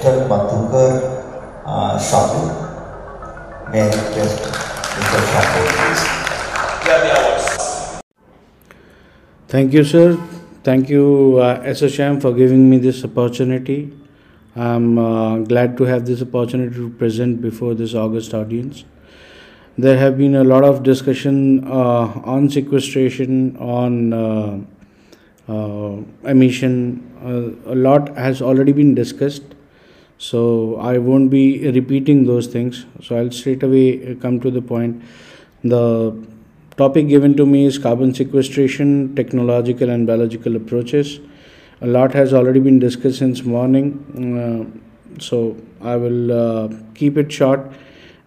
Mr. Madhukar uh, Shapu. May I request Mr. Shapu, please? Thank you, sir. Thank you, uh, SHM, for giving me this opportunity. I'm uh, glad to have this opportunity to present before this August audience. There have been a lot of discussion uh, on sequestration, on uh, uh, emission. Uh, a lot has already been discussed, so I won't be repeating those things. So I'll straight away come to the point. The topic given to me is carbon sequestration, technological and biological approaches. A lot has already been discussed since morning, uh, so I will uh, keep it short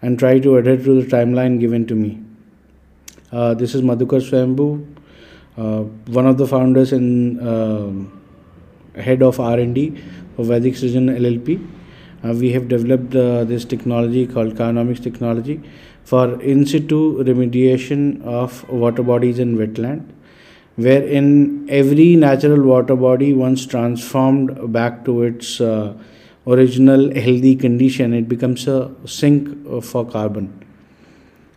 and try to adhere to the timeline given to me. Uh, this is Madhukar Swayambhu, uh, one of the founders and uh, head of R&D of Vedic Srijan LLP. Uh, we have developed uh, this technology called Carnomics technology for in situ remediation of water bodies and wetland, wherein every natural water body once transformed back to its uh, original healthy condition, it becomes a sink for carbon.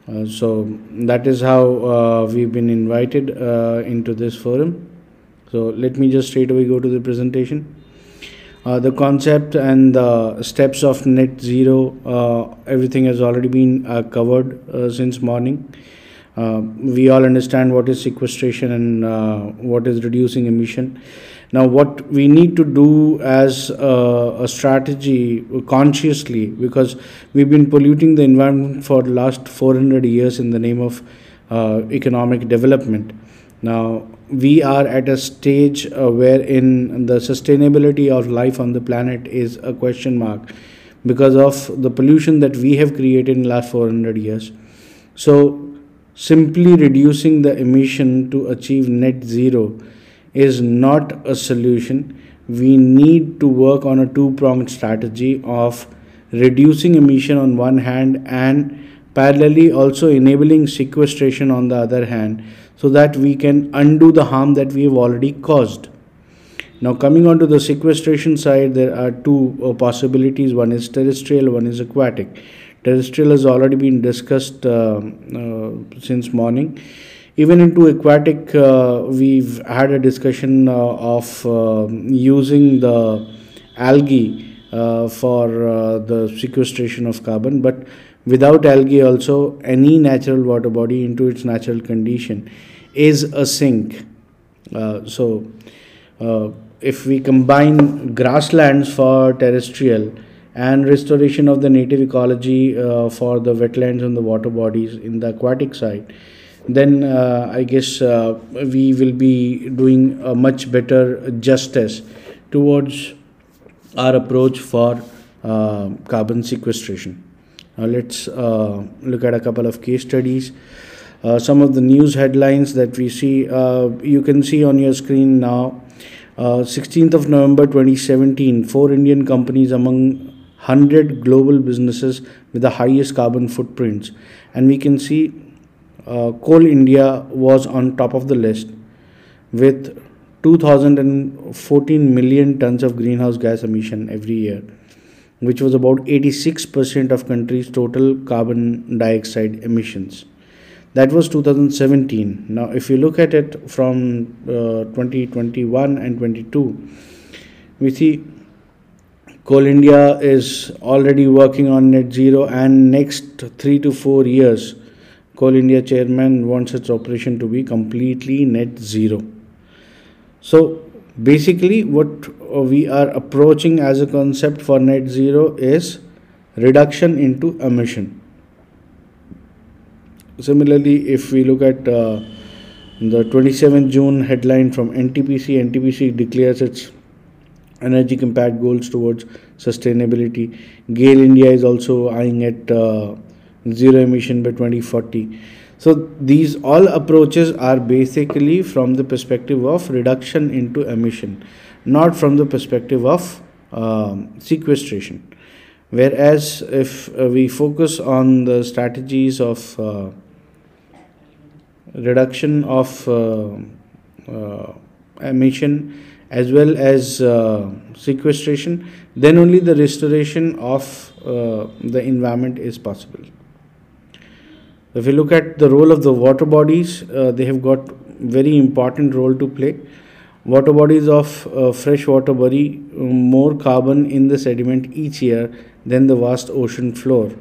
Uh, so that is how uh, we've been invited uh, into this forum. So let me just straight away go to the presentation. Uh, the concept and the steps of net zero, uh, everything has already been uh, covered uh, since morning. Uh, we all understand what is sequestration and what is reducing emission. Now, what we need to do as uh, a strategy consciously, because we've been polluting the environment for the last 400 years in the name of economic development. Now, we are at a stage uh, wherein the sustainability of life on the planet is a question mark because of the pollution that we have created in last 400 years. So, simply reducing the emission to achieve net zero is not a solution. We need to work on a two pronged strategy of reducing emission on one hand and parallelly also enabling sequestration on the other hand so that we can undo the harm that we have already caused. Now, coming on to the sequestration side, there are two uh, possibilities one is terrestrial, one is aquatic. Terrestrial has already been discussed uh, uh, since morning. Even into aquatic, uh, we've had a discussion uh, of uh, using the algae uh, for the sequestration of carbon, but without algae, also any natural water body into its natural condition is a sink. Uh, so, uh, if we combine grasslands for terrestrial and restoration of the native ecology uh, for the wetlands and the water bodies in the aquatic side, then uh, I guess uh, we will be doing a much better justice towards our approach for uh, carbon sequestration. Now let's uh, look at a couple of case studies. Uh, some of the news headlines that we see, uh, you can see on your screen now. Uh, 16th of November 2017, four Indian companies among 100 global businesses with the highest carbon footprints. And we can see uh, Coal India was on top of the list with 2014 million tons of greenhouse gas emission every year which was about 86% of country's total carbon dioxide emissions. That was 2017 now if you look at it from uh, 2021 and 22 we see coal india is already working on net zero and next 3 to 4 years coal india chairman wants its operation to be completely net zero. So basically what uh, we are approaching as a concept for net zero is reduction into emission. Similarly if we look at uh, the 27 june headline from ntpc ntpc declares its energy compact goals towards sustainability. GAIL india is also eyeing at uh, zero emission by 2040 so these all approaches are basically from the perspective of reduction into emission not from the perspective of um, sequestration whereas if uh, we focus on the strategies of uh, reduction of uh, uh, emission as well as uh, sequestration, then only the restoration of uh, the environment is possible. If you look at the role of the water bodies, uh, they have got very important role to play. Water bodies of uh, fresh water bury more carbon in the sediment each year than the vast ocean floor.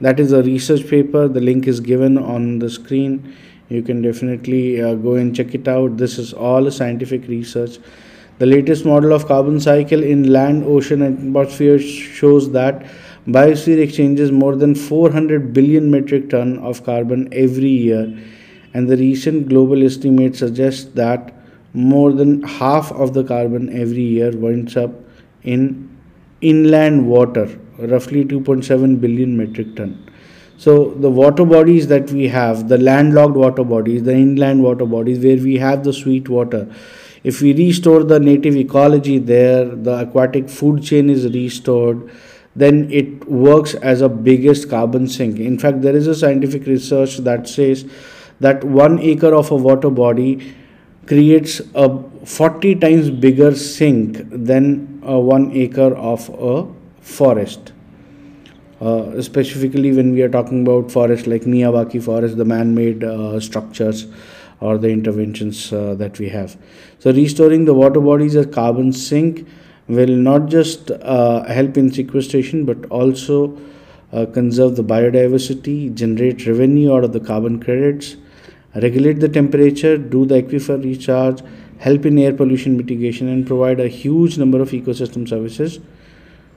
That is a research paper. The link is given on the screen. You can definitely uh, go and check it out. This is all scientific research. The latest model of carbon cycle in land, ocean, and atmosphere shows that biosphere exchanges more than 400 billion metric ton of carbon every year, and the recent global estimate suggests that more than half of the carbon every year winds up in inland water, roughly 2.7 billion metric ton. So the water bodies that we have, the landlocked water bodies, the inland water bodies, where we have the sweet water, if we restore the native ecology there, the aquatic food chain is restored, then it works as a biggest carbon sink. In fact, there is a scientific research that says that one acre of a water body creates a 40 times bigger sink than a one acre of a forest. Uh, specifically, when we are talking about forests like Miyawaki forest, the man made uh, structures or the interventions uh, that we have. So, restoring the water bodies as carbon sink will not just uh, help in sequestration but also uh, conserve the biodiversity, generate revenue out of the carbon credits, regulate the temperature, do the aquifer recharge, help in air pollution mitigation, and provide a huge number of ecosystem services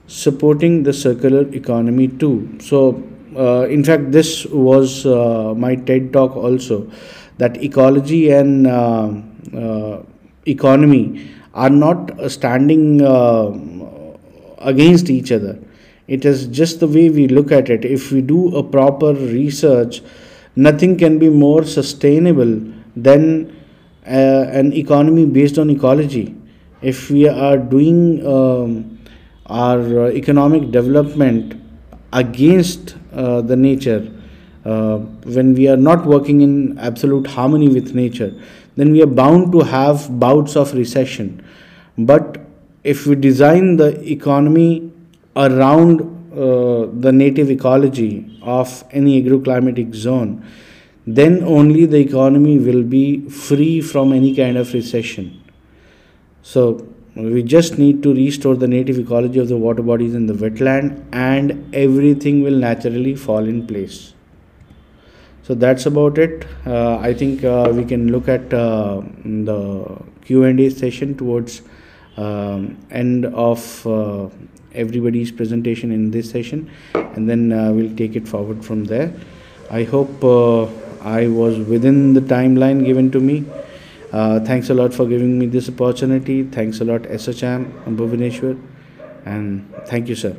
supporting the circular economy too. So, uh, in fact, this was uh, my TED talk also that ecology and uh, uh economy are not standing uh, against each other. It is just the way we look at it. If we do a proper research, nothing can be more sustainable than uh, an economy based on ecology. If we are doing um, our economic development against uh, the nature, uh, when we are not working in absolute harmony with nature, then we are bound to have bouts of recession. But if we design the economy around uh, the native ecology of any agroclimatic zone, then only the economy will be free from any kind of recession. So, we just need to restore the native ecology of the water bodies in the wetland, and everything will naturally fall in place so that's about it uh, i think uh, we can look at uh, the q&a session towards um, end of uh, everybody's presentation in this session and then uh, we'll take it forward from there. I hope uh, i was within the timeline given to me. Thanks a lot for giving me this opportunity. Thanks a lot SHM Bhubaneswar and thank you sir